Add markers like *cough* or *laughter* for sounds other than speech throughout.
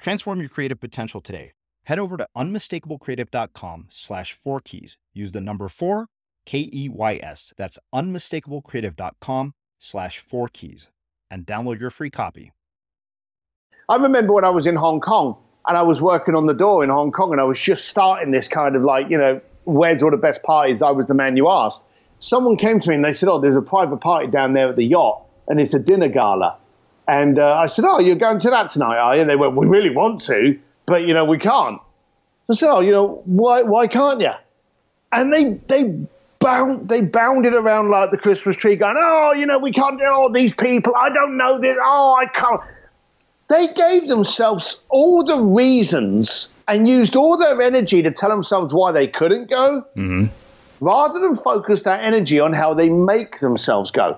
Transform your creative potential today. Head over to unmistakablecreative.com slash four keys. Use the number four, K E Y S. That's unmistakablecreative.com slash four keys and download your free copy. I remember when I was in Hong Kong and I was working on the door in Hong Kong and I was just starting this kind of like, you know, where's all the best parties? I was the man you asked. Someone came to me and they said, Oh, there's a private party down there at the yacht and it's a dinner gala. And uh, I said, "Oh, you're going to that tonight, are you?" And they went, "We really want to, but you know we can't." I said, "Oh, you know why? Why can't you?" And they they bound they bounded around like the Christmas tree, going, "Oh, you know we can't do all these people. I don't know this. Oh, I can't." They gave themselves all the reasons and used all their energy to tell themselves why they couldn't go, mm-hmm. rather than focus that energy on how they make themselves go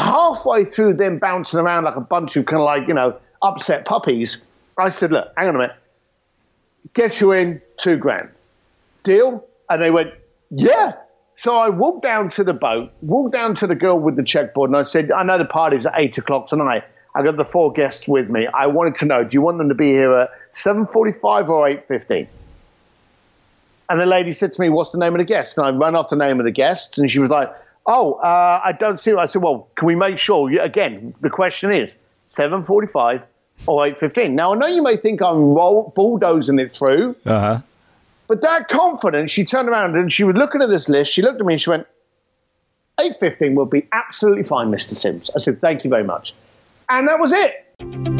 halfway through them bouncing around like a bunch of kind of like, you know, upset puppies, I said, look, hang on a minute. Get you in two grand. Deal? And they went, yeah. So I walked down to the boat, walked down to the girl with the checkboard, and I said, I know the party's at eight o'clock tonight. I got the four guests with me. I wanted to know, do you want them to be here at 7.45 or 8.15? And the lady said to me, what's the name of the guest? And I ran off the name of the guests, and she was like, Oh, uh, I don't see. I said, well, can we make sure? Again, the question is seven forty-five or eight fifteen. Now, I know you may think I'm roll, bulldozing it through, uh-huh. but that confidence, she turned around and she was looking at this list. She looked at me and she went, eight fifteen will be absolutely fine, Mister Sims. I said, thank you very much, and that was it.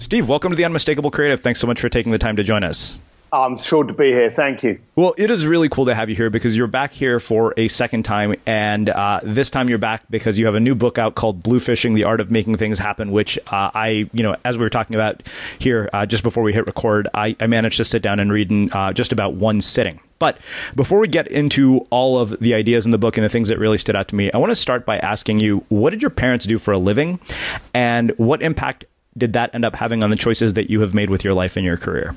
Steve, welcome to the Unmistakable Creative. Thanks so much for taking the time to join us. I'm thrilled to be here. Thank you. Well, it is really cool to have you here because you're back here for a second time, and uh, this time you're back because you have a new book out called "Bluefishing: The Art of Making Things Happen," which uh, I, you know, as we were talking about here uh, just before we hit record, I, I, managed to sit down and read in uh, just about one sitting. But before we get into all of the ideas in the book and the things that really stood out to me, I want to start by asking you, what did your parents do for a living, and what impact did that end up having on the choices that you have made with your life and your career?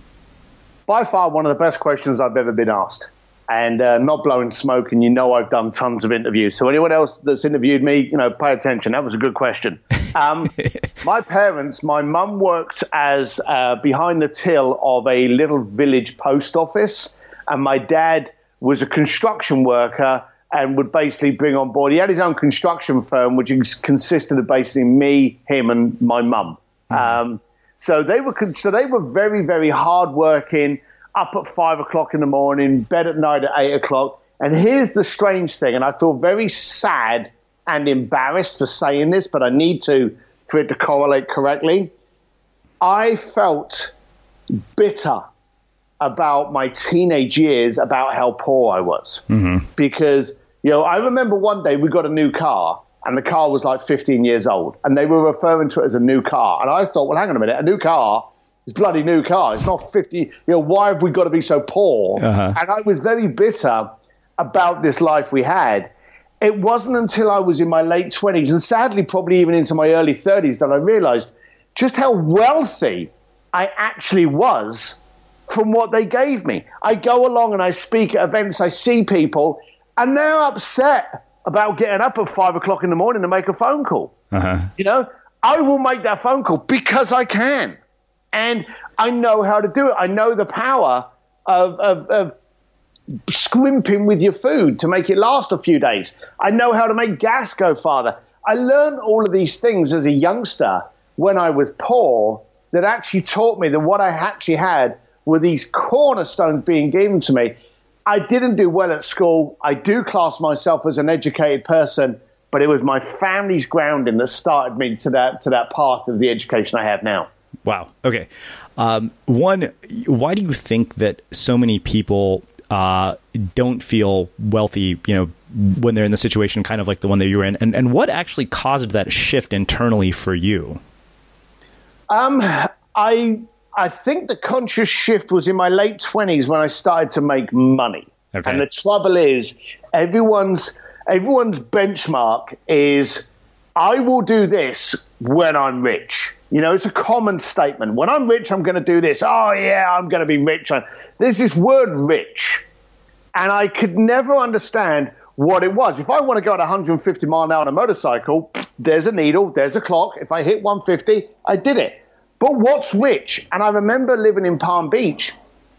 by far one of the best questions I've ever been asked. And uh, not blowing smoke, and you know I've done tons of interviews. So anyone else that's interviewed me, you know, pay attention. That was a good question. Um, *laughs* my parents, my mum worked as uh, behind the till of a little village post office, and my dad was a construction worker and would basically bring on board. He had his own construction firm, which consisted of basically me, him, and my mum. Mm-hmm. Um, so they were so they were very very hardworking, up at five o'clock in the morning, bed at night at eight o'clock. And here's the strange thing, and I feel very sad and embarrassed for saying this, but I need to for it to correlate correctly. I felt bitter about my teenage years about how poor I was mm-hmm. because you know I remember one day we got a new car and the car was like 15 years old, and they were referring to it as a new car. And I thought, well, hang on a minute, a new car is bloody new car. It's not 50. You know, why have we got to be so poor? Uh-huh. And I was very bitter about this life we had. It wasn't until I was in my late 20s, and sadly, probably even into my early 30s, that I realized just how wealthy I actually was from what they gave me. I go along and I speak at events, I see people, and they're upset about getting up at five o'clock in the morning to make a phone call. Uh-huh. You know, I will make that phone call because I can. And I know how to do it. I know the power of, of, of scrimping with your food to make it last a few days. I know how to make gas go farther. I learned all of these things as a youngster when I was poor that actually taught me that what I actually had were these cornerstones being given to me I didn't do well at school. I do class myself as an educated person, but it was my family's grounding that started me to that to that part of the education I have now. Wow. Okay. Um, one, why do you think that so many people uh, don't feel wealthy? You know, when they're in the situation kind of like the one that you were in, and and what actually caused that shift internally for you? Um, I I think the conscious shift was in my late 20s when I started to make money. Okay. And the trouble is, everyone's everyone's benchmark is I will do this when I'm rich. You know, it's a common statement. When I'm rich, I'm going to do this. Oh, yeah, I'm going to be rich. There's this word rich. And I could never understand what it was. If I want to go at 150 mile an hour on a motorcycle, there's a needle, there's a clock. If I hit 150, I did it. But what's rich? And I remember living in Palm Beach.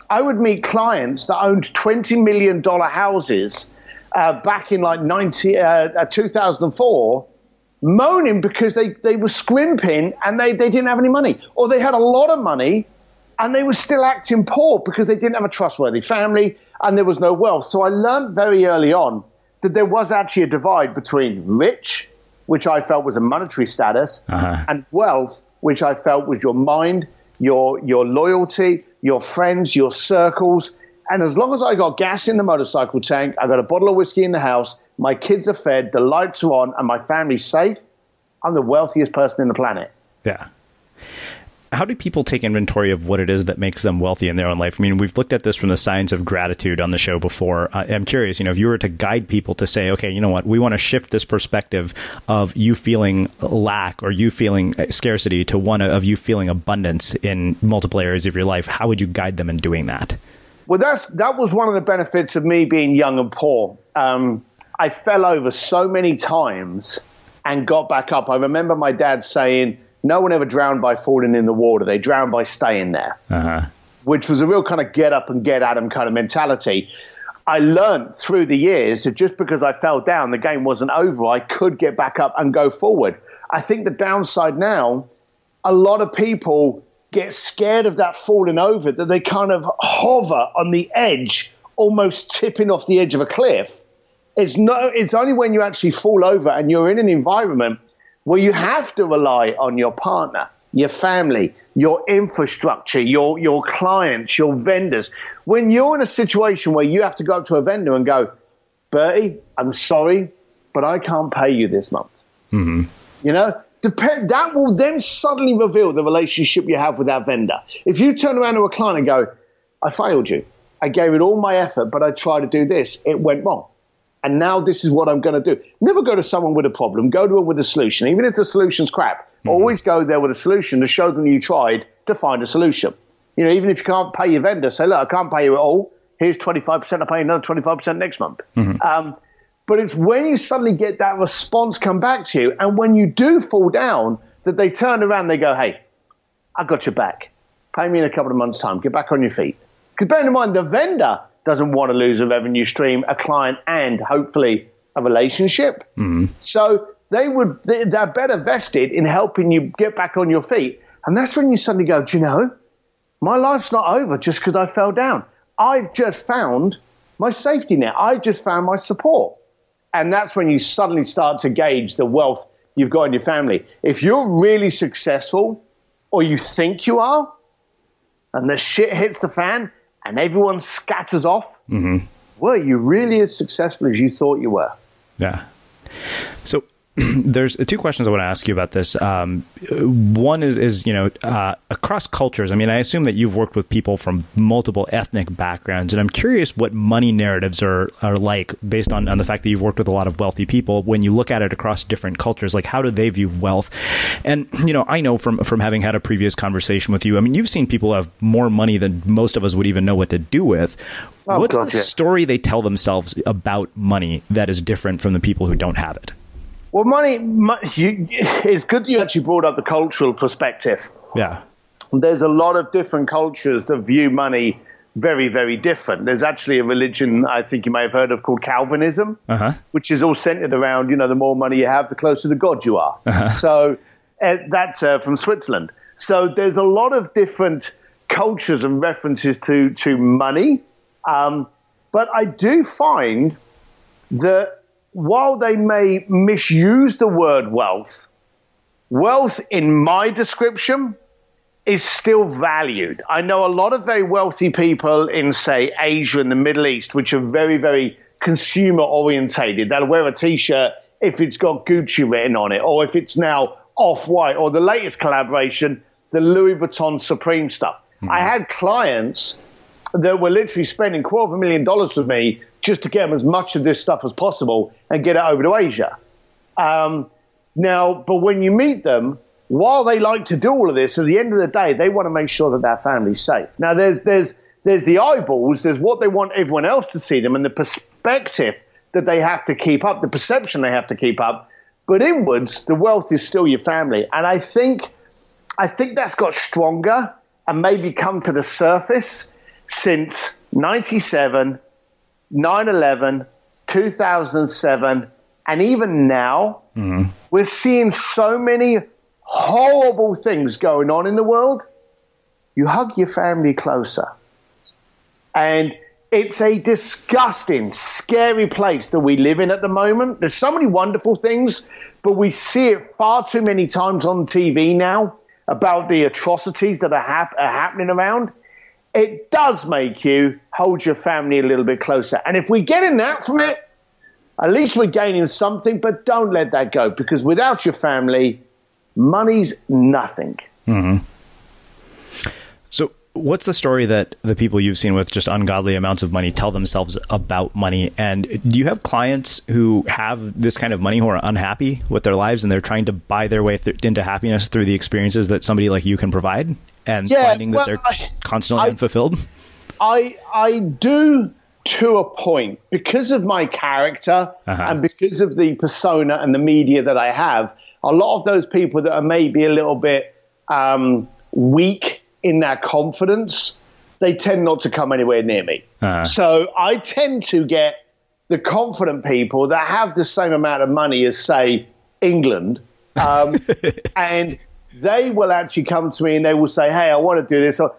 I would meet clients that owned $20 million houses uh, back in like 90, uh, uh 2004 moaning because they, they were scrimping and they, they didn't have any money. Or they had a lot of money and they were still acting poor because they didn't have a trustworthy family and there was no wealth. So I learned very early on that there was actually a divide between rich, which I felt was a monetary status, uh-huh. and wealth, which I felt was your mind, your your loyalty, your friends, your circles. And as long as I got gas in the motorcycle tank, I got a bottle of whiskey in the house, my kids are fed, the lights are on, and my family's safe, I'm the wealthiest person in the planet. Yeah how do people take inventory of what it is that makes them wealthy in their own life? I mean, we've looked at this from the science of gratitude on the show before. Uh, I'm curious, you know, if you were to guide people to say, okay, you know what, we want to shift this perspective of you feeling lack or you feeling scarcity to one of you feeling abundance in multiple areas of your life, how would you guide them in doing that? Well, that's that was one of the benefits of me being young and poor. Um, I fell over so many times and got back up. I remember my dad saying, no one ever drowned by falling in the water. They drowned by staying there, uh-huh. which was a real kind of get up and get at them kind of mentality. I learned through the years that just because I fell down, the game wasn't over. I could get back up and go forward. I think the downside now, a lot of people get scared of that falling over, that they kind of hover on the edge, almost tipping off the edge of a cliff. It's no, it's only when you actually fall over and you're in an environment – where you have to rely on your partner, your family, your infrastructure, your, your clients, your vendors. When you're in a situation where you have to go up to a vendor and go, Bertie, I'm sorry, but I can't pay you this month. Mm-hmm. You know, depend, that will then suddenly reveal the relationship you have with that vendor. If you turn around to a client and go, I failed you, I gave it all my effort, but I tried to do this, it went wrong and now this is what I'm going to do. Never go to someone with a problem. Go to them with a solution. Even if the solution's crap, mm-hmm. always go there with a solution to show them you tried to find a solution. You know, even if you can't pay your vendor, say, look, I can't pay you at all. Here's 25%. I'll pay you another 25% next month. Mm-hmm. Um, but it's when you suddenly get that response come back to you, and when you do fall down, that they turn around they go, hey, I got your back. Pay me in a couple of months' time. Get back on your feet. Because bear in mind, the vendor doesn't want to lose a revenue stream, a client, and hopefully a relationship. Mm-hmm. So they would they're better vested in helping you get back on your feet. And that's when you suddenly go, do you know, my life's not over just because I fell down. I've just found my safety net. I've just found my support. And that's when you suddenly start to gauge the wealth you've got in your family. If you're really successful, or you think you are, and the shit hits the fan, and everyone scatters off, mm-hmm. were you really as successful as you thought you were? Yeah. So *clears throat* there's two questions I want to ask you about this. Um, one is, is you know, uh, across cultures. I mean, I assume that you've worked with people from multiple ethnic backgrounds, and I'm curious what money narratives are are like based on, on the fact that you've worked with a lot of wealthy people. When you look at it across different cultures, like how do they view wealth? And you know, I know from from having had a previous conversation with you. I mean, you've seen people have more money than most of us would even know what to do with. Oh, What's the story they tell themselves about money that is different from the people who don't have it? Well, money, money you, it's good you actually brought up the cultural perspective. Yeah. There's a lot of different cultures that view money very, very different. There's actually a religion I think you may have heard of called Calvinism, uh-huh. which is all centered around, you know, the more money you have, the closer to God you are. Uh-huh. So uh, that's uh, from Switzerland. So there's a lot of different cultures and references to, to money. Um, but I do find that while they may misuse the word wealth, wealth in my description is still valued. I know a lot of very wealthy people in, say, Asia and the Middle East, which are very, very consumer orientated. They'll wear a t shirt if it's got Gucci written on it, or if it's now off white, or the latest collaboration, the Louis Vuitton Supreme stuff. Mm-hmm. I had clients that were literally spending quarter of a million dollars with me just to get them as much of this stuff as possible and get it over to Asia. Um, now, but when you meet them, while they like to do all of this, at the end of the day, they want to make sure that their family's safe. Now, there's there's there's the eyeballs, there's what they want everyone else to see them, and the perspective that they have to keep up, the perception they have to keep up. But inwards, the wealth is still your family, and I think, I think that's got stronger and maybe come to the surface since 97, 9 11, 2007, and even now. Mm-hmm. We're seeing so many horrible things going on in the world. You hug your family closer. And it's a disgusting, scary place that we live in at the moment. There's so many wonderful things, but we see it far too many times on TV now about the atrocities that are, hap- are happening around. It does make you hold your family a little bit closer. And if we're getting that from it, at least we're gaining something, but don't let that go because without your family, money's nothing. Mm-hmm. So, what's the story that the people you've seen with just ungodly amounts of money tell themselves about money? And do you have clients who have this kind of money who are unhappy with their lives and they're trying to buy their way th- into happiness through the experiences that somebody like you can provide and yeah, finding that well, they're I, constantly I, unfulfilled? I I do to a point because of my character uh-huh. and because of the persona and the media that I have. A lot of those people that are maybe a little bit um, weak in their confidence, they tend not to come anywhere near me. Uh-huh. So I tend to get the confident people that have the same amount of money as, say, England, um, *laughs* and they will actually come to me and they will say, "Hey, I want to do this." So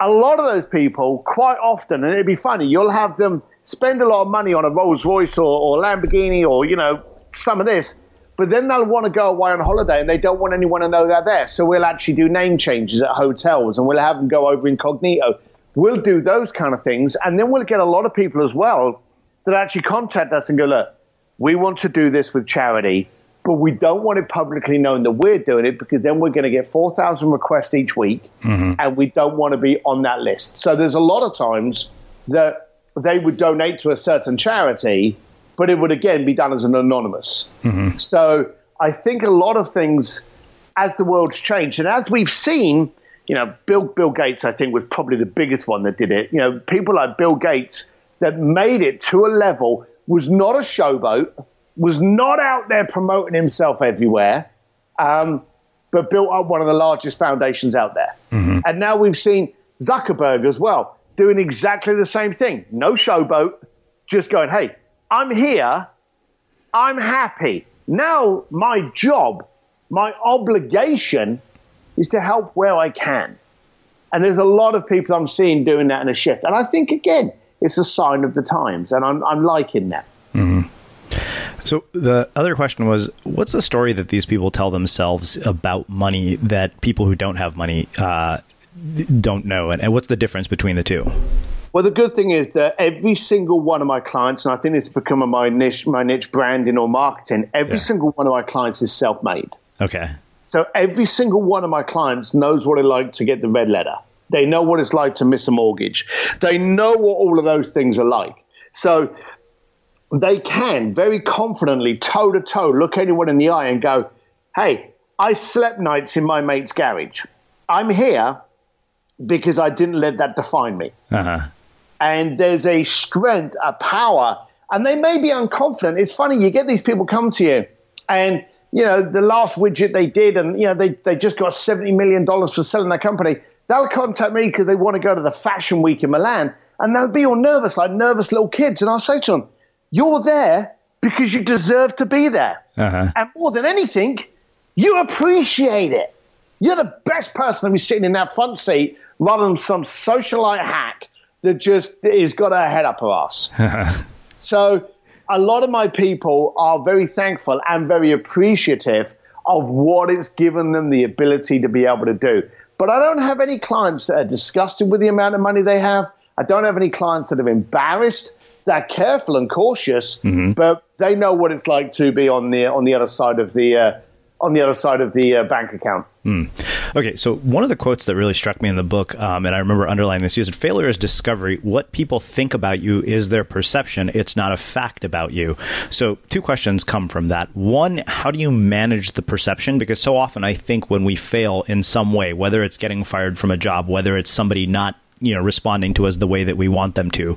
a lot of those people, quite often, and it'd be funny, you'll have them spend a lot of money on a Rolls Royce or, or Lamborghini or you know some of this, but then they'll want to go away on holiday and they don't want anyone to know they're there. So we'll actually do name changes at hotels and we'll have them go over incognito. We'll do those kind of things. And then we'll get a lot of people as well that actually contact us and go, look, we want to do this with charity, but we don't want it publicly known that we're doing it because then we're going to get 4,000 requests each week mm-hmm. and we don't want to be on that list. So there's a lot of times that they would donate to a certain charity but it would again be done as an anonymous. Mm-hmm. So I think a lot of things, as the world's changed, and as we've seen, you know, Bill Bill Gates, I think, was probably the biggest one that did it. You know, people like Bill Gates that made it to a level was not a showboat, was not out there promoting himself everywhere, um, but built up one of the largest foundations out there. Mm-hmm. And now we've seen Zuckerberg as well doing exactly the same thing. No showboat, just going, hey, I'm here. I'm happy. Now, my job, my obligation is to help where I can. And there's a lot of people I'm seeing doing that in a shift. And I think, again, it's a sign of the times. And I'm, I'm liking that. Mm-hmm. So the other question was, what's the story that these people tell themselves about money that people who don't have money uh, don't know, and, and, what's the difference between the two? Well, the good thing is that every single one of my clients, and I think it's become my niche, my niche branding or marketing, every yeah. single one of my clients is self made. Okay. So every single one of my clients knows what it's like to get the red letter. They know what it's like to miss a mortgage. They know what all of those things are like. So they can very confidently, toe to toe, look anyone in the eye and go, hey, I slept nights in my mate's garage. I'm here because I didn't let that define me. Uh-huh and there's a strength, a power, and they may be unconfident. It's funny, you get these people come to you, and you know the last widget they did, and you know they they just got seventy million dollars for selling their company. They'll contact me because they want to go to the fashion week in Milan, and they'll be all nervous, like nervous little kids. And I'll say to them, "You're there because you deserve to be there, uh-huh. and more than anything, you appreciate it." You're the best person to be sitting in that front seat rather than some socialite hack that just is got her head up her ass. *laughs* so a lot of my people are very thankful and very appreciative of what it's given them the ability to be able to do. But I don't have any clients that are disgusted with the amount of money they have. I don't have any clients that are embarrassed. They're careful and cautious, mm-hmm. but they know what it's like to be on the on the other side of the uh, on the other side of the uh, bank account. Mm. Okay, so one of the quotes that really struck me in the book, um, and I remember underlining this, you said, "Failure is discovery. What people think about you is their perception. It's not a fact about you." So, two questions come from that. One, how do you manage the perception? Because so often, I think when we fail in some way, whether it's getting fired from a job, whether it's somebody not you know responding to us the way that we want them to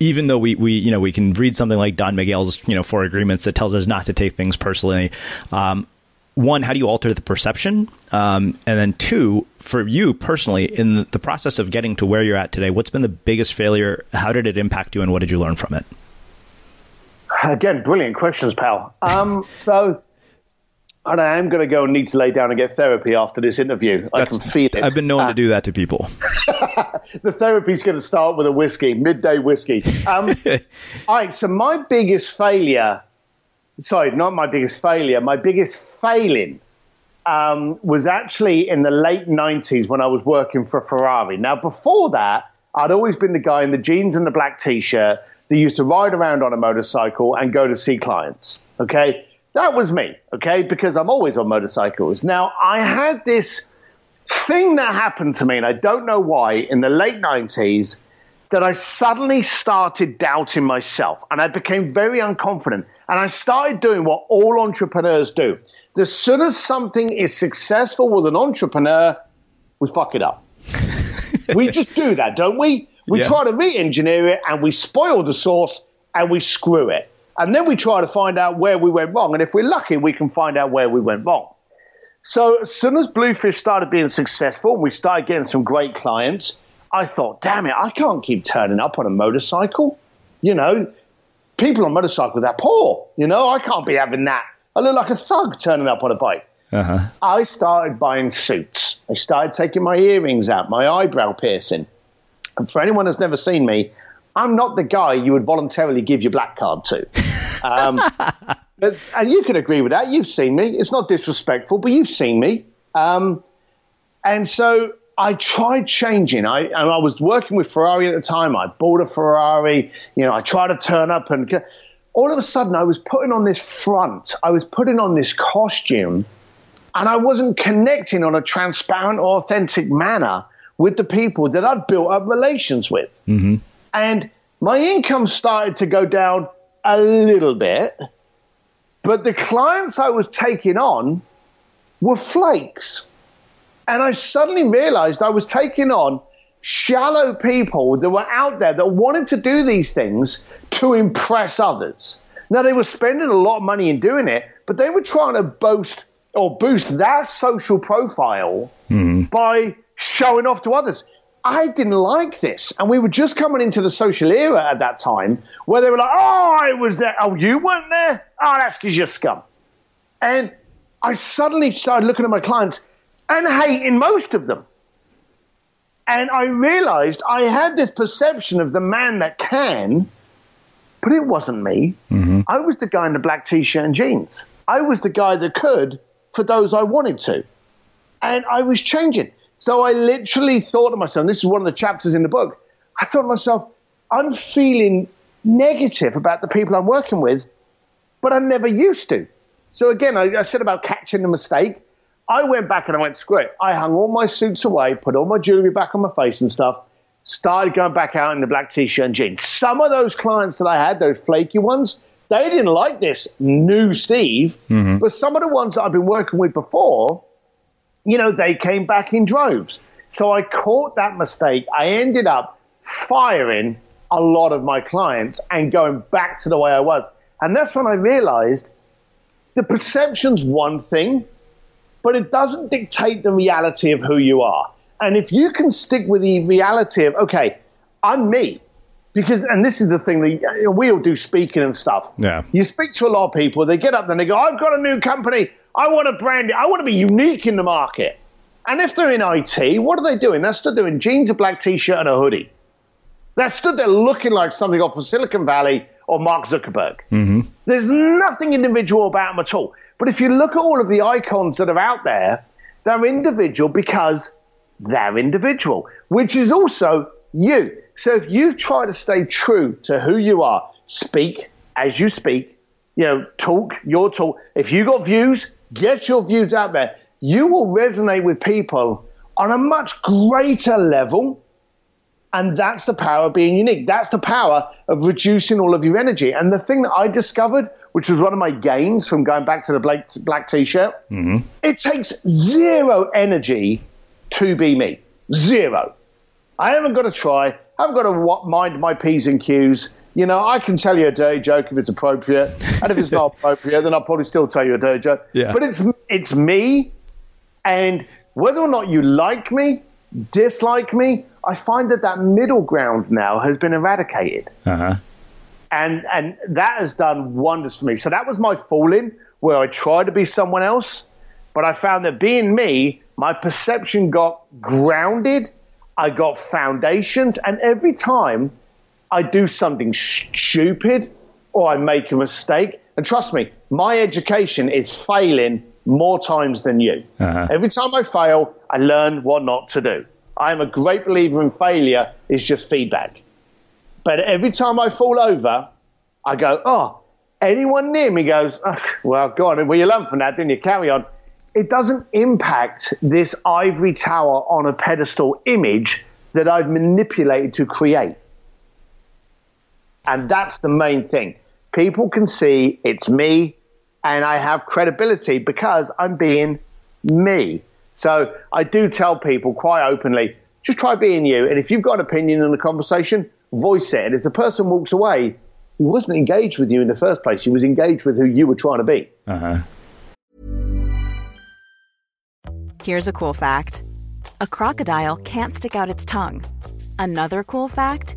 even though we, we you know we can read something like Don Miguel's you know four agreements that tells us not to take things personally. Um, one, how do you alter the perception? Um, and then two, for you personally, in the process of getting to where you're at today, what's been the biggest failure? How did it impact you, and what did you learn from it? Again, brilliant questions, pal. Um, so and I am going to go and need to lay down and get therapy after this interview. I can feel it. I've been known uh, to do that to people. *laughs* the therapy's going to start with a whiskey, midday whiskey. Um, *laughs* all right, so my biggest failure, sorry, not my biggest failure, my biggest failing um, was actually in the late 90s when I was working for Ferrari. Now, before that, I'd always been the guy in the jeans and the black t shirt that used to ride around on a motorcycle and go to see clients. Okay that was me, okay? Because I'm always on motorcycles. Now, I had this thing that happened to me, and I don't know why, in the late 90s, that I suddenly started doubting myself and I became very unconfident. And I started doing what all entrepreneurs do. As soon as something is successful with an entrepreneur, we fuck it up. *laughs* we just do that, don't we? We yeah. try to re engineer it and we spoil the source and we screw it. And then we try to find out where we went wrong. And if we're lucky, we can find out where we went wrong. So as soon as Bluefish started being successful and we started getting some great clients, I thought, damn it, I can't keep turning up on a motorcycle. You know, people on motorcycles are poor. You know, I can't be having that. I look like a thug turning up on a bike. Uh-huh. I started buying suits. I started taking my earrings out, my eyebrow piercing. And for anyone that's never seen me, I'm not the guy you would voluntarily give your black card to. Um, *laughs* and you can agree with that. You've seen me. It's not disrespectful, but you've seen me. Um, and so I tried changing. I, and I was working with Ferrari at the time. I bought a Ferrari. You know, I tried to turn up and all of a sudden I was putting on this front. I was putting on this costume and I wasn't connecting on a transparent, authentic manner with the people that I'd built up relations with. Mm-hmm. And my income started to go down a little bit, but the clients I was taking on were flakes. And I suddenly realized I was taking on shallow people that were out there that wanted to do these things to impress others. Now, they were spending a lot of money in doing it, but they were trying to boast or boost their social profile mm-hmm. by showing off to others. I didn't like this. And we were just coming into the social era at that time where they were like, oh, I was there. Oh, you weren't there? Oh, that's because you're scum. And I suddenly started looking at my clients and hating most of them. And I realized I had this perception of the man that can, but it wasn't me. Mm-hmm. I was the guy in the black t shirt and jeans. I was the guy that could for those I wanted to. And I was changing. So I literally thought to myself, this is one of the chapters in the book, I thought to myself, I'm feeling negative about the people I'm working with, but I never used to. So again, I, I said about catching the mistake. I went back and I went, screw it. I hung all my suits away, put all my jewelry back on my face and stuff, started going back out in the black t shirt and jeans. Some of those clients that I had, those flaky ones, they didn't like this new Steve. Mm-hmm. But some of the ones that I've been working with before, you know, they came back in droves. So I caught that mistake. I ended up firing a lot of my clients and going back to the way I was. And that's when I realized the perception's one thing, but it doesn't dictate the reality of who you are. And if you can stick with the reality of, okay, I'm me, because, and this is the thing that uh, we all do speaking and stuff. Yeah. You speak to a lot of people, they get up and they go, I've got a new company. I want to brand it. I want to be unique in the market. And if they're in IT, what are they doing? They're still doing jeans, a black t-shirt, and a hoodie. They're stood there looking like something off of Silicon Valley or Mark Zuckerberg. Mm-hmm. There's nothing individual about them at all. But if you look at all of the icons that are out there, they're individual because they're individual, which is also you. So if you try to stay true to who you are, speak as you speak, you know, talk your talk. If you got views, get your views out there. You will resonate with people on a much greater level. And that's the power of being unique. That's the power of reducing all of your energy. And the thing that I discovered, which was one of my gains from going back to the black, black t shirt, mm-hmm. it takes zero energy to be me. Zero. I haven't got to try. I haven't got to mind my P's and Q's. You know, I can tell you a dirty joke if it's appropriate, and if it's not *laughs* appropriate, then I'll probably still tell you a dirty joke. Yeah. But it's it's me, and whether or not you like me, dislike me, I find that that middle ground now has been eradicated. Uh-huh. And, and that has done wonders for me. So that was my falling where I tried to be someone else, but I found that being me, my perception got grounded, I got foundations, and every time I do something stupid or I make a mistake, and trust me, my education is failing more times than you. Uh-huh. Every time I fail, I learn what not to do. I'm a great believer in failure is just feedback. But every time I fall over, I go, oh, anyone near me goes, oh, well, go on, well, you learn from that, didn't you? Carry on. It doesn't impact this ivory tower on a pedestal image that I've manipulated to create. And that's the main thing. People can see it's me and I have credibility because I'm being me. So I do tell people quite openly, just try being you. And if you've got an opinion in the conversation, voice it. And if the person walks away, he wasn't engaged with you in the first place. He was engaged with who you were trying to be. Uh-huh. Here's a cool fact a crocodile can't stick out its tongue. Another cool fact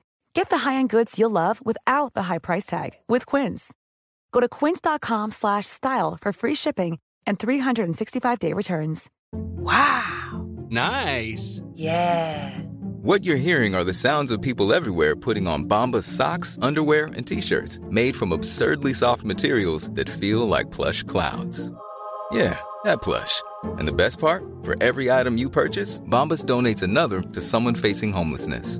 Get the high-end goods you'll love without the high price tag with Quince. Go to quince.com slash style for free shipping and 365-day returns. Wow. Nice. Yeah. What you're hearing are the sounds of people everywhere putting on Bombas socks, underwear, and t-shirts made from absurdly soft materials that feel like plush clouds. Yeah, that plush. And the best part? For every item you purchase, Bombas donates another to someone facing homelessness.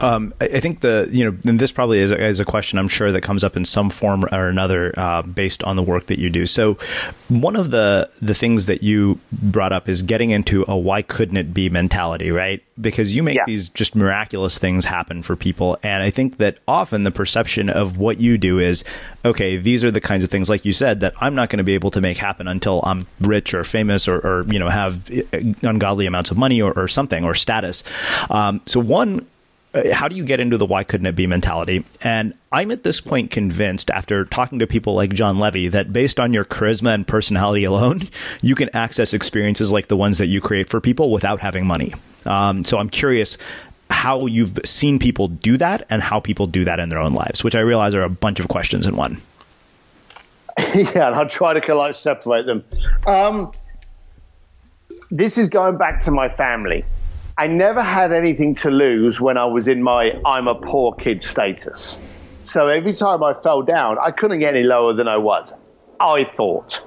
Um, I think the you know, and this probably is a, is a, question I'm sure that comes up in some form or another uh, based on the work that you do. So, one of the the things that you brought up is getting into a why couldn't it be mentality, right? Because you make yeah. these just miraculous things happen for people, and I think that often the perception of what you do is, okay, these are the kinds of things, like you said, that I'm not going to be able to make happen until I'm rich or famous or, or you know have uh, ungodly amounts of money or, or something or status. Um, so one how do you get into the why couldn't it be mentality? And I'm at this point convinced, after talking to people like Jon Levy, that based on your charisma and personality alone, *laughs* you can access experiences like the ones that you create for people without having money. Um, so I'm curious how you've seen people do that and how people do that in their own lives, which I realize are a bunch of questions in one. *laughs* yeah, and I'll try to like separate them. Um, this is going back to my family. I never had anything to lose when I was in my I'm a poor kid status. So every time I fell down, I couldn't get any lower than I was. I thought.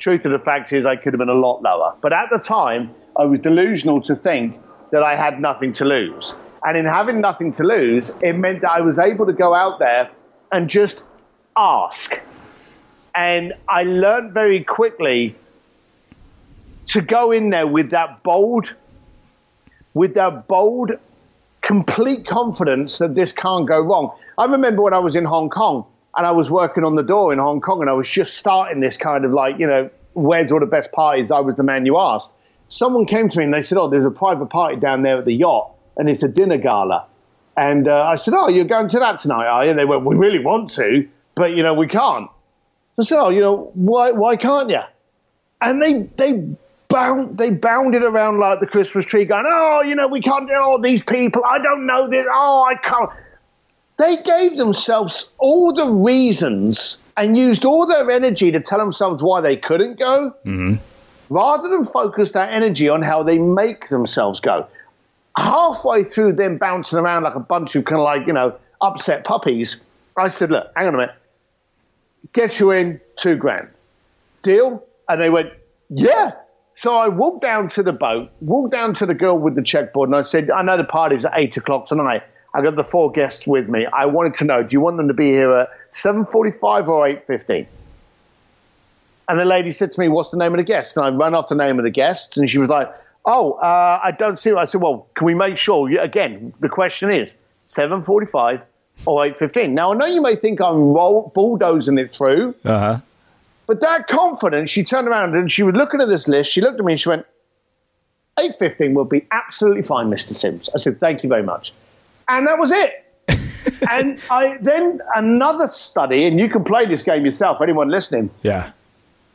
Truth of the fact is, I could have been a lot lower. But at the time, I was delusional to think that I had nothing to lose. And in having nothing to lose, it meant that I was able to go out there and just ask. And I learned very quickly to go in there with that bold with that bold, complete confidence that this can't go wrong. I remember when I was in Hong Kong and I was working on the door in Hong Kong and I was just starting this kind of like, you know, where's all the best parties? I was the man you asked. Someone came to me and they said, Oh, there's a private party down there at the yacht and it's a dinner gala. And uh, I said, Oh, you're going to that tonight, are you? And they went, We really want to, but, you know, we can't. I said, Oh, you know, why, why can't you? And they, they bound, they bounded around like the Christmas tree, going, "Oh, you know, we can't do all these people. I don't know this. Oh, I can't." They gave themselves all the reasons and used all their energy to tell themselves why they couldn't go, mm-hmm. rather than focus that energy on how they make themselves go. Halfway through them bouncing around like a bunch of kind of like you know upset puppies, I said, "Look, hang on a minute. Get you in two grand, deal?" And they went, "Yeah." So I walked down to the boat, walked down to the girl with the checkboard, and I said, I know the party's at 8 o'clock tonight. I got the four guests with me. I wanted to know, do you want them to be here at 7.45 or 8.15? And the lady said to me, what's the name of the guests? And I ran off the name of the guests, and she was like, oh, uh, I don't see. I said, well, can we make sure? Again, the question is 7.45 or 8.15. Now, I know you may think I'm roll- bulldozing it through. Uh-huh. But that confidence, she turned around and she was looking at this list. She looked at me and she went, 8.15 will be absolutely fine, Mr. Sims. I said, thank you very much. And that was it. *laughs* and I then another study, and you can play this game yourself, anyone listening. Yeah.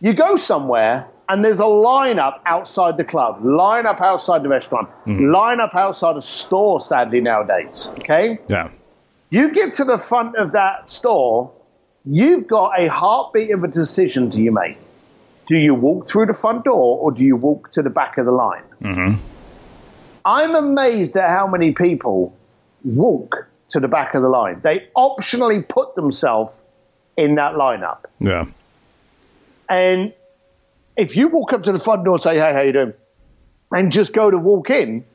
You go somewhere and there's a lineup outside the club, line up outside the restaurant, mm. line up outside a store, sadly, nowadays. Okay? Yeah. You get to the front of that store You've got a heartbeat of a decision to you make. Do you walk through the front door or do you walk to the back of the line? Mm-hmm. I'm amazed at how many people walk to the back of the line. They optionally put themselves in that lineup. Yeah. And if you walk up to the front door and say, hey, how you doing? And just go to walk in,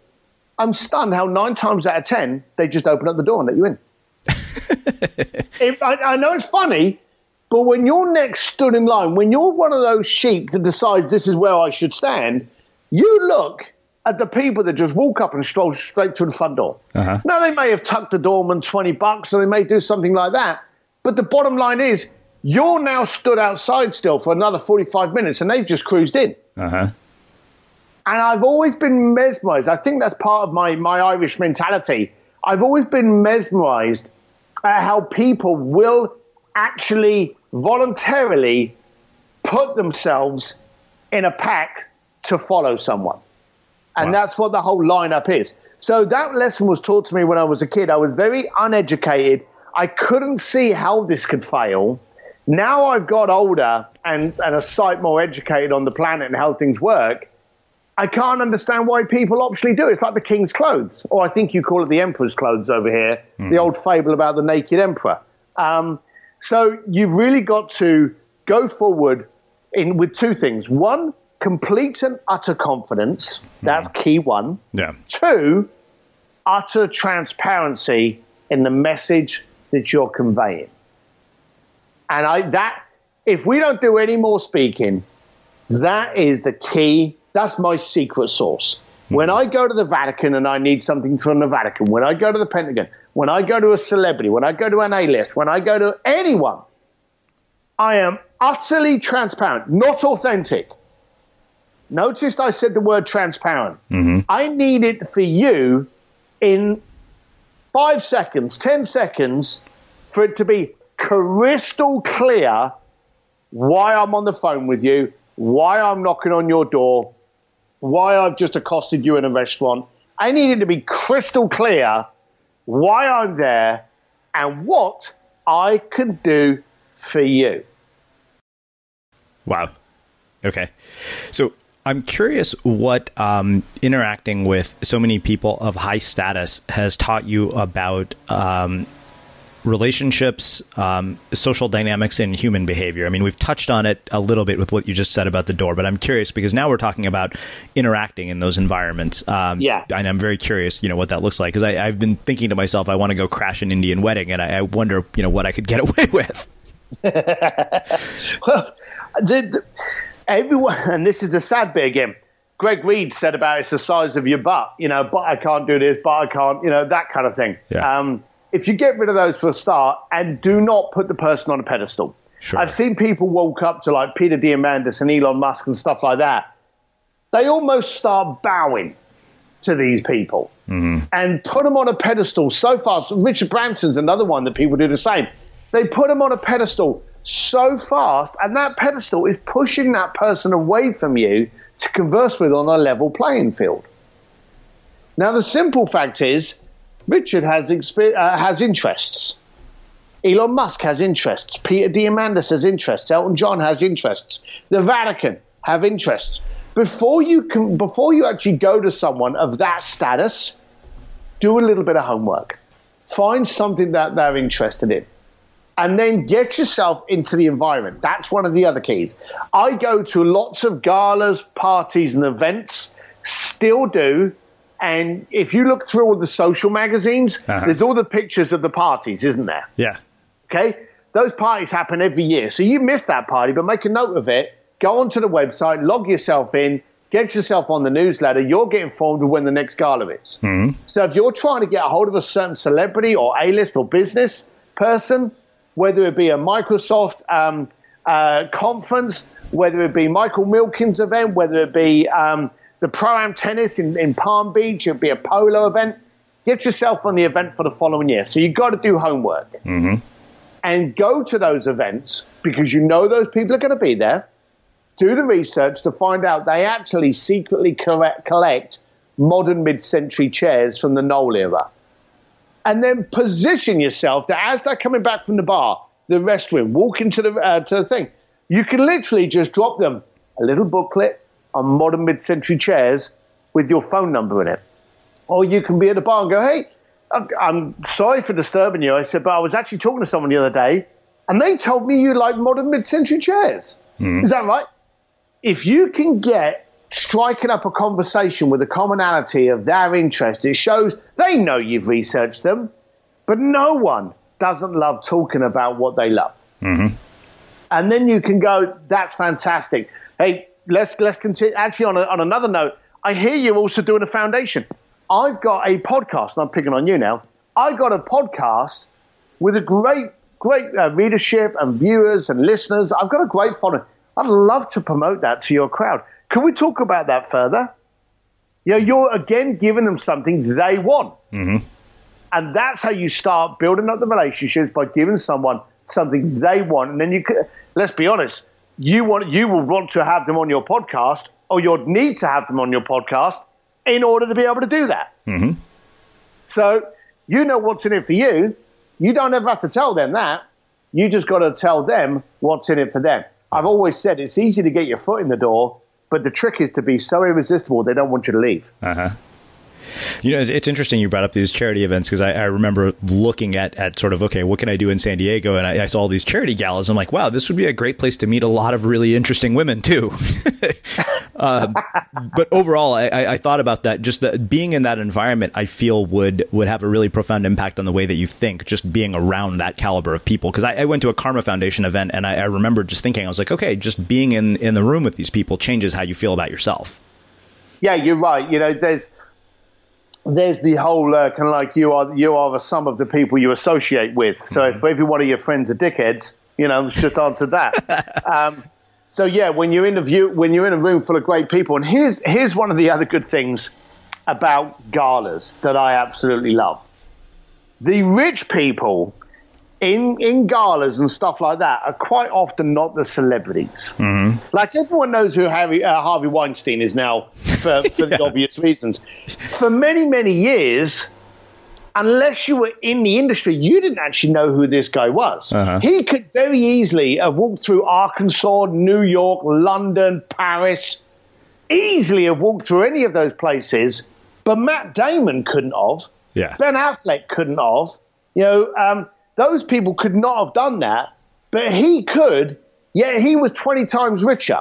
I'm stunned how nine times out of ten, they just open up the door and let you in. I, I know it's funny, but when you're next stood in line, when you're one of those sheep that decides this is where I should stand, you look at the people that just walk up and stroll straight to the front door. Uh-huh. Now, they may have tucked the doorman 20 bucks or they may do something like that. But the bottom line is, you're now stood outside still for another 45 minutes and they've just cruised in. Uh-huh. And I've always been mesmerized. I think that's part of my, my Irish mentality. I've always been mesmerized at how people will actually voluntarily put themselves in a pack to follow someone. And wow. that's what the whole lineup is. So that lesson was taught to me when I was a kid. I was very uneducated. I couldn't see how this could fail. Now I've got older and, and a sight more educated on the planet and how things work. I can't understand why people optionally do it. It's like the king's clothes, or I think you call it the emperor's clothes over here, mm. the old fable about the naked emperor. Um, so you've really got to go forward in with two things. One, complete and utter confidence. That's mm. key one. Yeah. Two, utter transparency in the message that you're conveying. And I that if we don't do any more speaking, that is the key. That's my secret sauce. When hmm. I go to the Vatican and I need something from the Vatican, when I go to the Pentagon, when I go to a celebrity, when I go to an A list, when I go to anyone, I am utterly transparent, not authentic. Noticed I said the word transparent. Mm-hmm. I need it for you in five seconds, 10 seconds, for it to be crystal clear why I'm on the phone with you, why I'm knocking on your door, why I've just accosted you in a restaurant. I need it to be crystal clear why I'm there and what I can do for you. Wow. Okay. So I'm curious what um, interacting with so many people of high status has taught you about um, relationships, um, social dynamics, and human behavior. I mean, we've touched on it a little bit with what you just said about the door, but I'm curious because now we're talking about interacting in those environments. Um, Yeah. And I'm very curious, you know, what that looks like because I've been thinking to myself, I want to go crash an Indian wedding, and I, I wonder, you know, what I could get *laughs* away with. *laughs* well, the, the, everyone, and this is the sad bit again. Greg Reid said about it's the size of your butt, you know, but I can't do this, but I can't, you know, that kind of thing. Yeah. Um, if you get rid of those for a start and do not put the person on a pedestal. Sure. I've seen people walk up to like Peter Diamandis and Elon Musk and stuff like that. They almost start bowing to these people mm-hmm. and put them on a pedestal so fast. Richard Branson's another one that people do the same. They put them on a pedestal so fast, and that pedestal is pushing that person away from you to converse with on a level playing field. Now, the simple fact is, Richard has exper- uh, has interests. Elon Musk has interests. Peter Diamandis has interests. Elton John has interests. The Vatican have interests. Before you can, before you actually go to someone of that status, do a little bit of homework. Find something that they're interested in. And then get yourself into the environment. That's one of the other keys. I go to lots of galas, parties, and events, still do. And if you look through all the social magazines, Uh-huh. there's all the pictures of the parties, isn't there? Yeah. Okay? Those parties happen every year. So you missed that party, but make a note of it. Go onto the website, log yourself in, get yourself on the newsletter. You'll get informed of when the next gala is. So if you're trying to get a hold of a certain celebrity or A-list or business person, whether it be a Microsoft um, uh, conference, whether it be Michael Milken's event, whether it be um, the Pro-Am tennis in, in Palm Beach, it'd be a polo event, get yourself on the event for the following year. So you've got to do homework. And go to those events because you know those people are going to be there. Do the research to find out they actually secretly correct, collect modern mid-century chairs from the Knoll era, and then position yourself that as they're coming back from the bar, the restroom, walk into the uh, to the thing, you can literally just drop them a little booklet on modern mid-century chairs with your phone number in it, or you can be at a bar and go, "Hey, I'm- sorry for disturbing you." I said, "But I was actually talking to someone the other day, and they told me you like modern mid-century chairs. Hmm. Is that right?" if you can get striking up a conversation with a commonality of their interest, it shows they know you've researched them, but no one doesn't love talking about what they love. Mm-hmm. And then you can go, that's fantastic. Hey, let's let's continue. Actually, on, a, on another note, I hear you're also doing a foundation. I've got a podcast, and I'm picking on you now. I've got a podcast with a great, great uh, readership and viewers and listeners. I've got a great following. I'd love to promote that to your crowd. Can we talk about that further? You know, you're again giving them something they want. And that's how you start building up the relationships by giving someone something they want. And then you could, let's be honest, you want you will want to have them on your podcast, or you'll need to have them on your podcast in order to be able to do that. So you know what's in it for you. You don't ever have to tell them that. You just got to tell them what's in it for them. I've always said it's easy to get your foot in the door, but the trick is to be so irresistible they don't want you to leave. Uh huh. You know, it's, it's interesting you brought up these charity events because I, I, remember looking at, at sort of, okay, what can I do in San Diego? And I, I, saw all these charity galas. I'm like, wow, this would be a great place to meet a lot of really interesting women too. uh, *laughs* but overall, I, I, thought about that. Just the, being in that environment, I feel would would have a really profound impact on the way that you think. Just being around that caliber of people. Because I, went to a Karma Foundation event and I, remember just thinking, I was like, okay, just being in in the room with these people changes how you feel about yourself. Yeah, you're right. You know, there's there's the whole uh, kind of like you are you are the sum of the people you associate with. So mm-hmm. if every one of your friends are dickheads, you know, let's just answer that. *laughs* um, so yeah, when you're in a view, when you're in a room full of great people, and here's here's one of the other good things about galas that I absolutely love. The rich people in in galas and stuff like that are quite often not the celebrities. Mm-hmm. Like everyone knows who Harvey, uh, Harvey Weinstein is now for, for *laughs* yeah. the obvious reasons. For many many years, unless you were in the industry, you didn't actually know who this guy was. Uh-huh. He could very easily have walked through Arkansas, New York, London, Paris, easily have walked through any of those places. But Matt Damon couldn't have. Yeah. Ben Affleck couldn't have. You know. Um, those people could not have done that, but he could, yet he was 20 times richer.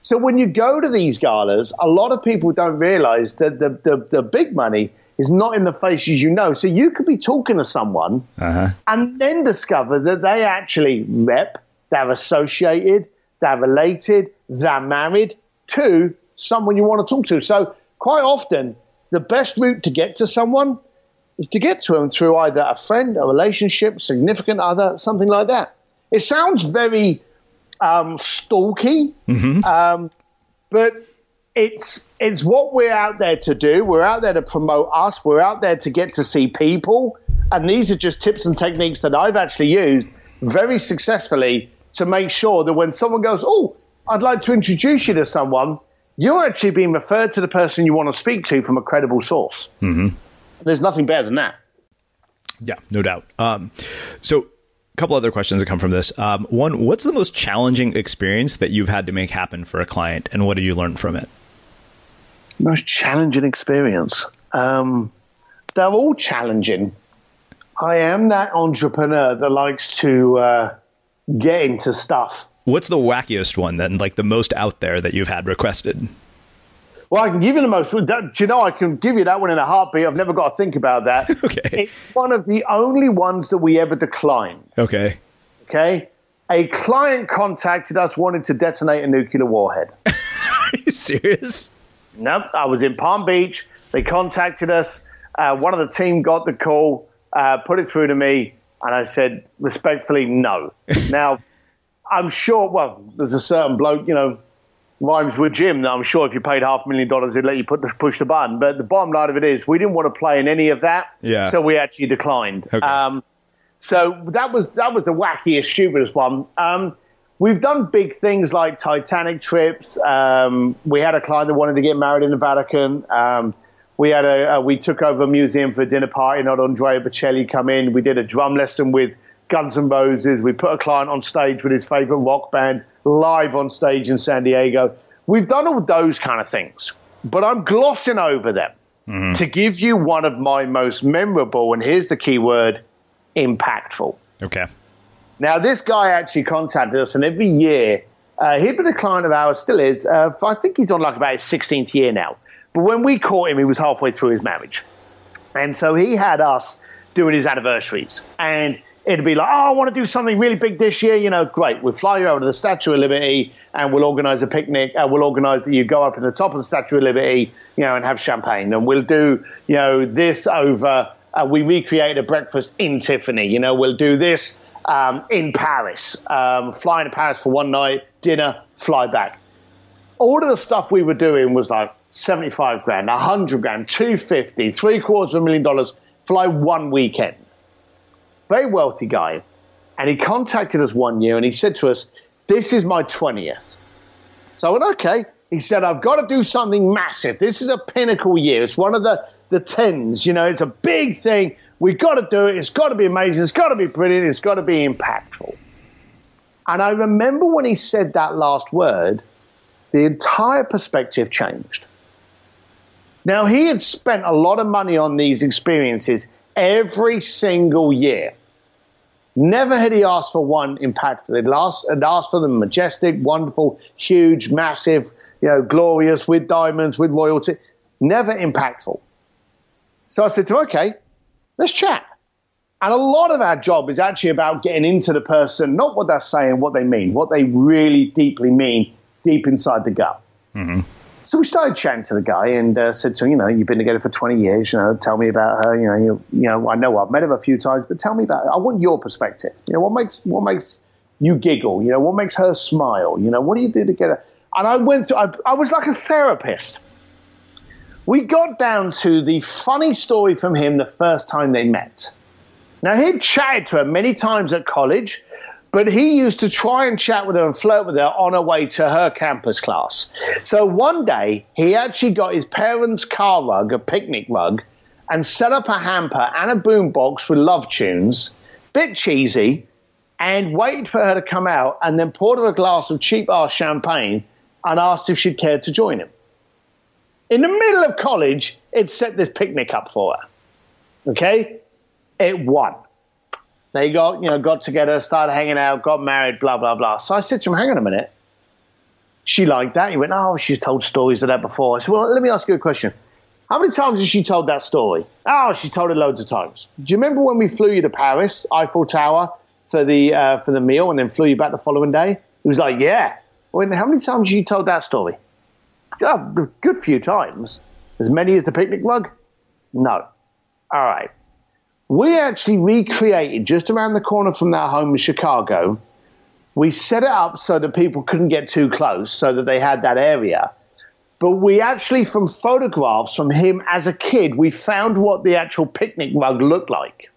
So when you go to these galas, a lot of people don't realize that the, the, the big money is not in the faces you know. So you could be talking to someone uh-huh. and then discover that they actually rep, they're associated, they're related, they're married to someone you want to talk to. So quite often, the best route to get to someone is to get to them through either a friend, a relationship, significant other, something like that. It sounds very um, stalky, mm-hmm. um, but it's it's what we're out there to do. We're out there to promote us. We're out there to get to see people, and these are just tips and techniques that I've actually used very successfully to make sure that when someone goes, "Oh, I'd like to introduce you to someone," you're actually being referred to the person you want to speak to from a credible source. Mm-hmm. There's nothing better than that. Yeah, no doubt. Um, so, a couple other questions that come from this. Um, one, what's the most challenging experience that you've had to make happen for a client, and what did you learn from it? Most challenging experience. Um, they're all challenging. I am that entrepreneur that likes to uh, get into stuff. What's the wackiest one then, like the most out there that you've had requested? Well, I can give you the most. Do you know I can give you that one in a heartbeat? I've never got to think about that. *laughs* okay. It's one of the only ones that we ever declined. Okay. Okay. A client contacted us wanting to detonate a nuclear warhead. *laughs* Are you serious? Nope. I was in Palm Beach. They contacted us. Uh, one of the team got the call, uh, put it through to me, and I said respectfully, no. *laughs* now, I'm sure. Well, there's a certain bloke, you know, rhymes with Jim. I'm sure if you paid half a million dollars, they'd let you put the, push the button. But the bottom line of it is, we didn't want to play in any of that, yeah. so we actually declined. Okay. Um, so that was that was the wackiest, stupidest one. Um, we've done big things like Titanic trips. Um, we had a client that wanted to get married in the Vatican. Um, we had a, we took over a museum for a dinner party. and had Andrea Bocelli come in. We did a drum lesson with Guns N' Roses. We put a client on stage with his favorite rock band live on stage in San Diego. We've done all those kind of things, but I'm glossing over them mm-hmm. to give you one of my most memorable, and here's the key word impactful. Okay. Now, this guy actually contacted us, and every year, uh, he'd been a client of ours, still is. Uh, I think he's on like about his 16th year now. But when we caught him, he was halfway through his marriage. And so he had us doing his anniversaries. And it'd be like, oh, I want to do something really big this year. You know, great. We'll fly you over to the Statue of Liberty and we'll organize a picnic. Uh, we'll organize that you go up in the top of the Statue of Liberty, you know, and have champagne. And we'll do, you know, this over. Uh, we recreate a breakfast in Tiffany. You know, we'll do this um, in Paris. Um, fly into Paris for one night, dinner, fly back. All of the stuff we were doing was like 75 grand, 100 grand, 250, three quarters of a million dollars, fly one weekend very wealthy guy. And he contacted us one year and he said to us, This is my 20th. So I went, Okay. He said, I've got to do something massive. This is a pinnacle year. It's one of the, the tens. You know, it's a big thing. We've got to do it. It's got to be amazing. It's got to be brilliant. It's got to be impactful. And I remember when he said that last word, the entire perspective changed. Now, he had spent a lot of money on these experiences every single year. Never had he asked for one impactful. He'd asked, had asked for them majestic, wonderful, huge, massive, you know, glorious, with diamonds, with royalty. Never impactful. So I said to him, okay, let's chat. And a lot of our job is actually about getting into the person, not what they're saying, what they mean, what they really deeply mean deep inside the gut. Mm-hmm. So we started chatting to the guy and uh, said to him, you know, you've been together for 20 years, you know, tell me about her. You know, you, you know, I know I've met her a few times, but tell me about her. I want your perspective. You know, what makes, what makes you giggle? You know, what makes her smile? You know, what do you do together? And I went through, I, I was like a therapist. We got down to the funny story from him the first time they met. Now, he'd chatted to her many times at college, but he used to try and chat with her and flirt with her on her way to her campus class. So one day, he actually got his parents' car rug, a picnic rug, and set up a hamper and a boombox with love tunes, bit cheesy, and waited for her to come out and then poured her a glass of cheap ass champagne and asked if she'd care to join him. In the middle of college, it set this picnic up for her. Okay? It won. They got, you know, got together, started hanging out, got married, blah, blah, blah. So I said to him, hang on a minute. She liked that. He went, oh, she's told stories of that before. I said, well, let me ask you a question. How many times has she told that story? Oh, she told it loads of times. Do you remember when we flew you to Paris, Eiffel Tower, for the uh, for the meal, and then flew you back the following day? He was like, yeah. I went, how many times has she told that story? Oh, a good few times. As many as the picnic rug? No. All right. We actually recreated just around the corner from their home in Chicago. We set it up so that people couldn't get too close, so that they had that area. But we actually, from photographs from him as a kid, we found what the actual picnic rug looked like.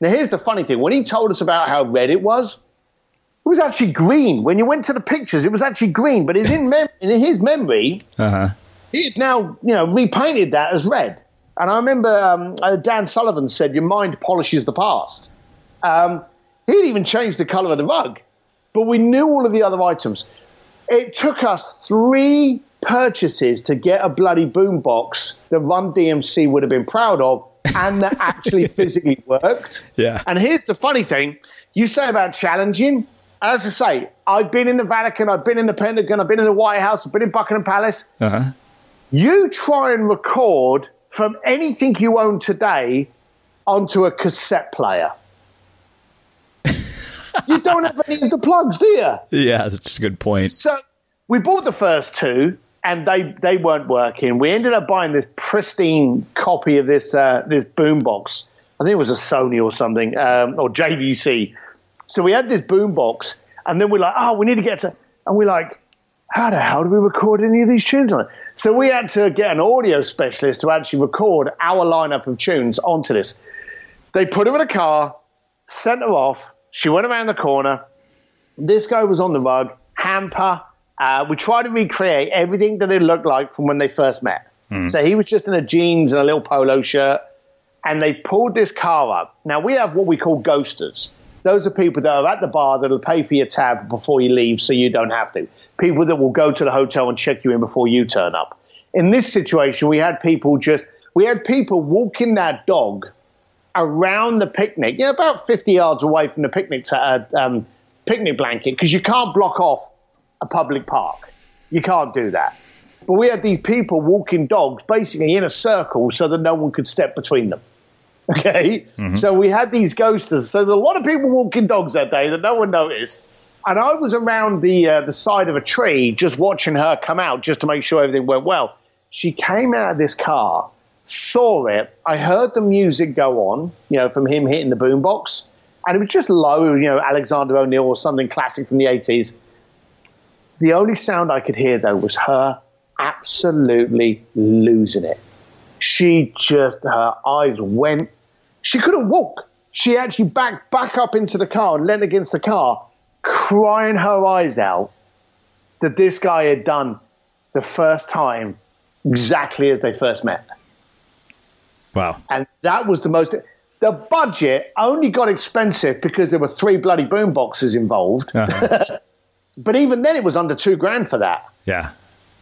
Now, here's the funny thing when he told us about how red it was, it was actually green. When you went to the pictures, it was actually green. But in, mem- in his memory, Uh-huh. he had now you know repainted that as red. And I remember um, uh, Dan Sullivan said, "Your mind polishes the past." Um, he'd even changed the color of the rug, but we knew all of the other items. It took us three purchases to get a bloody boombox that Run DMC would have been proud of, and that actually *laughs* physically worked. Yeah. And here's the funny thing: you say about challenging. As I say, I've been in the Vatican, I've been in the Pentagon, I've been in the White House, I've been in Buckingham Palace. Uh-huh. You try and record from anything you own today onto a cassette player. *laughs* you don't have any of the plugs, do you? Yeah, that's a good point. So we bought the first two, and they they weren't working. We ended up buying this pristine copy of this uh, this boombox. I think it was a Sony or something, um, or JVC. So we had this boombox, and then we're like, oh, we need to get to, and we're like, how the hell do we record any of these tunes on it? So we had to get an audio specialist to actually record our lineup of tunes onto this. They put her in a car, sent her off. She went around the corner. This guy was on the rug, hamper. Uh, we tried to recreate everything that it looked like from when they first met. So he was just in a jeans and a little polo shirt, and they pulled this car up. Now we have what we call ghosters. Those are people that are at the bar that'll pay for your tab before you leave, so you don't have to. People that will go to the hotel and check you in before you turn up. In this situation, we had people just we had people walking their dog around the picnic, yeah, about 50 yards away from the picnic t- uh, um, picnic blanket, because you can't block off a public park. You can't do that. But we had these people walking dogs basically in a circle so that no one could step between them. *laughs* Okay? So we had these ghosters. So there were a lot of people walking dogs that day that no one noticed. And I was around the uh, the side of a tree just watching her come out just to make sure everything went well. She came out of this car, saw it. I heard the music go on, you know, from him hitting the boombox. And it was just low, you know, Alexander O'Neal or something classic from the 80s. The only sound I could hear, though, was her absolutely losing it. She just, her eyes went. She couldn't walk. She actually backed back up into the car and leaned against the car, crying her eyes out that this guy had done the first time exactly as they first met. Wow. And that was the most. The budget only got expensive because there were three bloody boom boxes involved. Uh-huh. *laughs* but even then, it was under two grand for that. Yeah.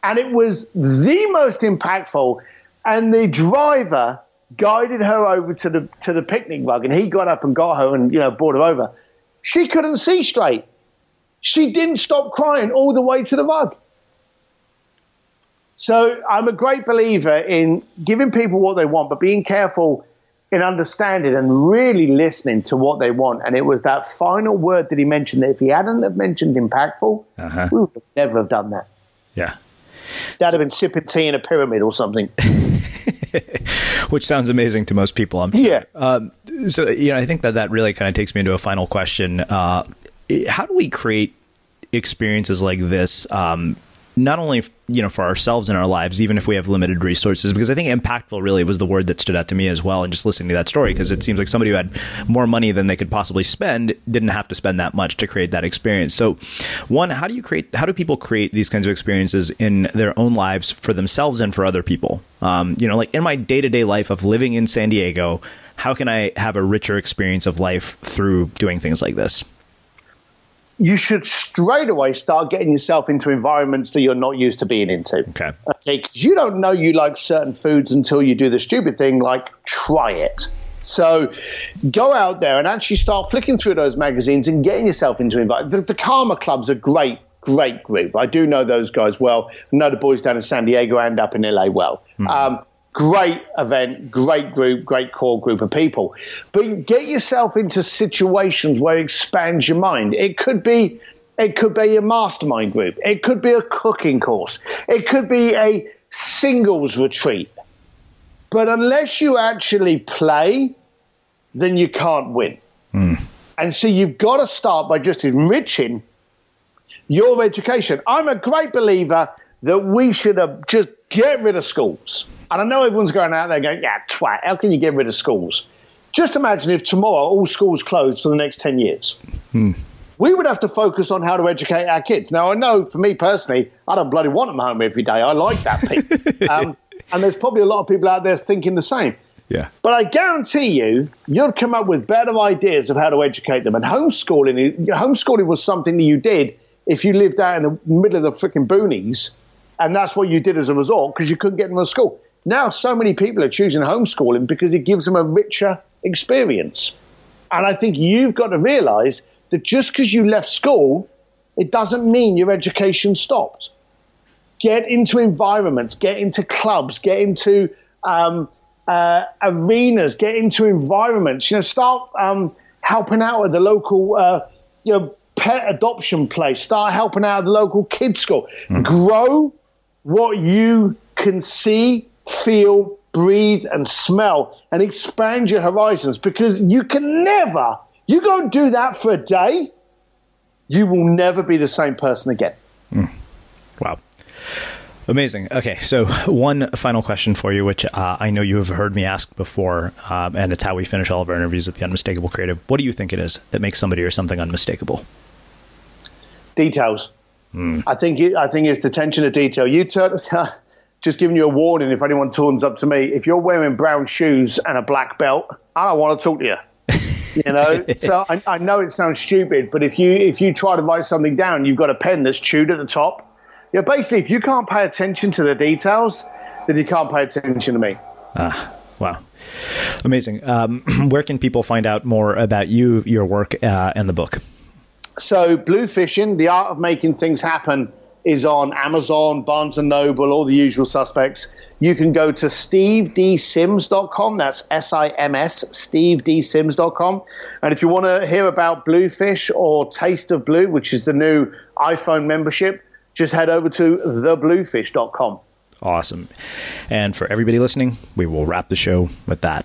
And it was the most impactful And the driver guided her over to the to the picnic rug, and he got up and got her and you know brought her over. She couldn't see straight. She didn't stop crying all the way to the rug. So I'm a great believer in giving people what they want, but being careful in understanding and really listening to what they want. And it was that final word that he mentioned that if he hadn't have mentioned impactful, Uh-huh. we would never have done that. Yeah. That'd have been sipping tea in a pyramid or something. *laughs* which sounds amazing to most people. I'm sure. Yeah. Um, so you know, I think that that really kind of takes me into a final question. Uh, how do we create experiences like this? Um, not only you know for ourselves in our lives, even if we have limited resources, because I think impactful really was the word that stood out to me as well. And just listening to that story, because it seems like somebody who had more money than they could possibly spend didn't have to spend that much to create that experience. So, one, how do you create? How do people create these kinds of experiences in their own lives for themselves and for other people? Um, you know, like in my day to day life of living in San Diego, how can I have a richer experience of life through doing things like this? You should straight away start getting yourself into environments that you're not used to being into. Okay. Okay, because you don't know you like certain foods until you do the stupid thing like try it. So go out there and actually start flicking through those magazines and getting yourself into environments. The, the Karma Club's a great, great group. I do know those guys well. I know the boys down in San Diego and up in LA well. Um, great event, great group, great core group of people. But get yourself into situations where it expands your mind. It could be it could be a mastermind group. It could be a cooking course. It could be a singles retreat. But unless you actually play, then you can't win. Hmm. And so you've got to start by just enriching your education. I'm a great believer that we should have just get rid of schools. And I know everyone's going out there going, yeah, twat, how can you get rid of schools? Just imagine if tomorrow all schools closed for the next 10 years. We would have to focus on how to educate our kids. Now, I know for me personally, I don't bloody want them home every day. I like that piece. *laughs* um, and there's probably a lot of people out there thinking the same. Yeah. But I guarantee you, you'll come up with better ideas of how to educate them. And homeschooling, homeschooling was something that you did if you lived out in the middle of the freaking boonies, and that's what you did as a result because you couldn't get them to school. Now, so many people are choosing homeschooling because it gives them a richer experience. And I think you've got to realize that just because you left school, it doesn't mean your education stopped. Get into environments, get into clubs, get into um, uh, arenas, get into environments. You know, start um, helping out at the local, uh, you know, pet adoption place. Start helping out at the local kids school. Grow what you can see, feel, breathe, and smell, and expand your horizons. Because you can never, you go and do that for a day, you will never be the same person again. Wow. Amazing. Okay, so one final question for you, which uh, I know you have heard me ask before, um, and it's how we finish all of our interviews at the Unmistakable Creative. What do you think it is that makes somebody or something unmistakable? Details. I think it, I think it's the attention to detail. You turn, *laughs* just giving you a warning if anyone turns up to me. If you're wearing brown shoes and a black belt, I don't want to talk to you. *laughs* You know, so I, I know it sounds stupid, but if you if you try to write something down, you've got a pen that's chewed at the top. Yeah, basically, if you can't pay attention to the details, then you can't pay attention to me. Ah, wow. Amazing. Um, *clears throat* where can people find out more about you, your work, uh, and the book? So, Bluefishing, the art of making things happen, is on Amazon, Barnes and Noble, all the usual suspects. You can go to stevedsims.com. That's S I M S, stevedsims.com. And if you want to hear about Bluefish or Taste of Blue, which is the new iPhone membership, just head over to thebluefish.com. Awesome. And for everybody listening, we will wrap the show with that.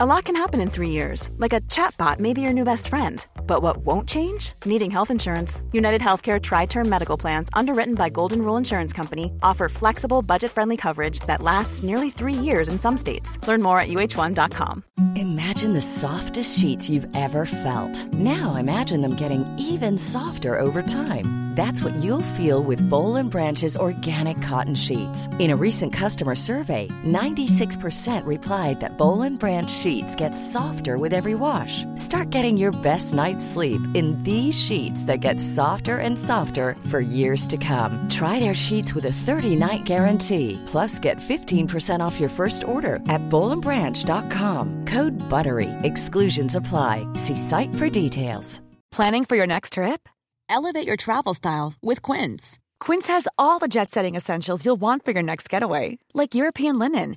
A lot can happen in three years, like a chatbot may be your new best friend. But what won't change? Needing health insurance. UnitedHealthcare Tri Term Medical Plans, underwritten by Golden Rule Insurance Company, offer flexible, budget friendly coverage that lasts nearly three years in some states. Learn more at uhone.com. Imagine the softest sheets you've ever felt. Now imagine them getting even softer over time. That's what you'll feel with Boll and Branch's organic cotton sheets. In a recent customer survey, 96% replied that Boll and Branch sheets get softer with every wash. Start getting your best night's sleep in these sheets that get softer and softer for years to come. Try their sheets with a 30-night guarantee. Plus, get 15% off your first order at bollandbranch.com. Code BUTTERY. Exclusions apply. See site for details. Planning for your next trip? Elevate your travel style with Quince. Quince has all the jet setting essentials you'll want for your next getaway, like European linen,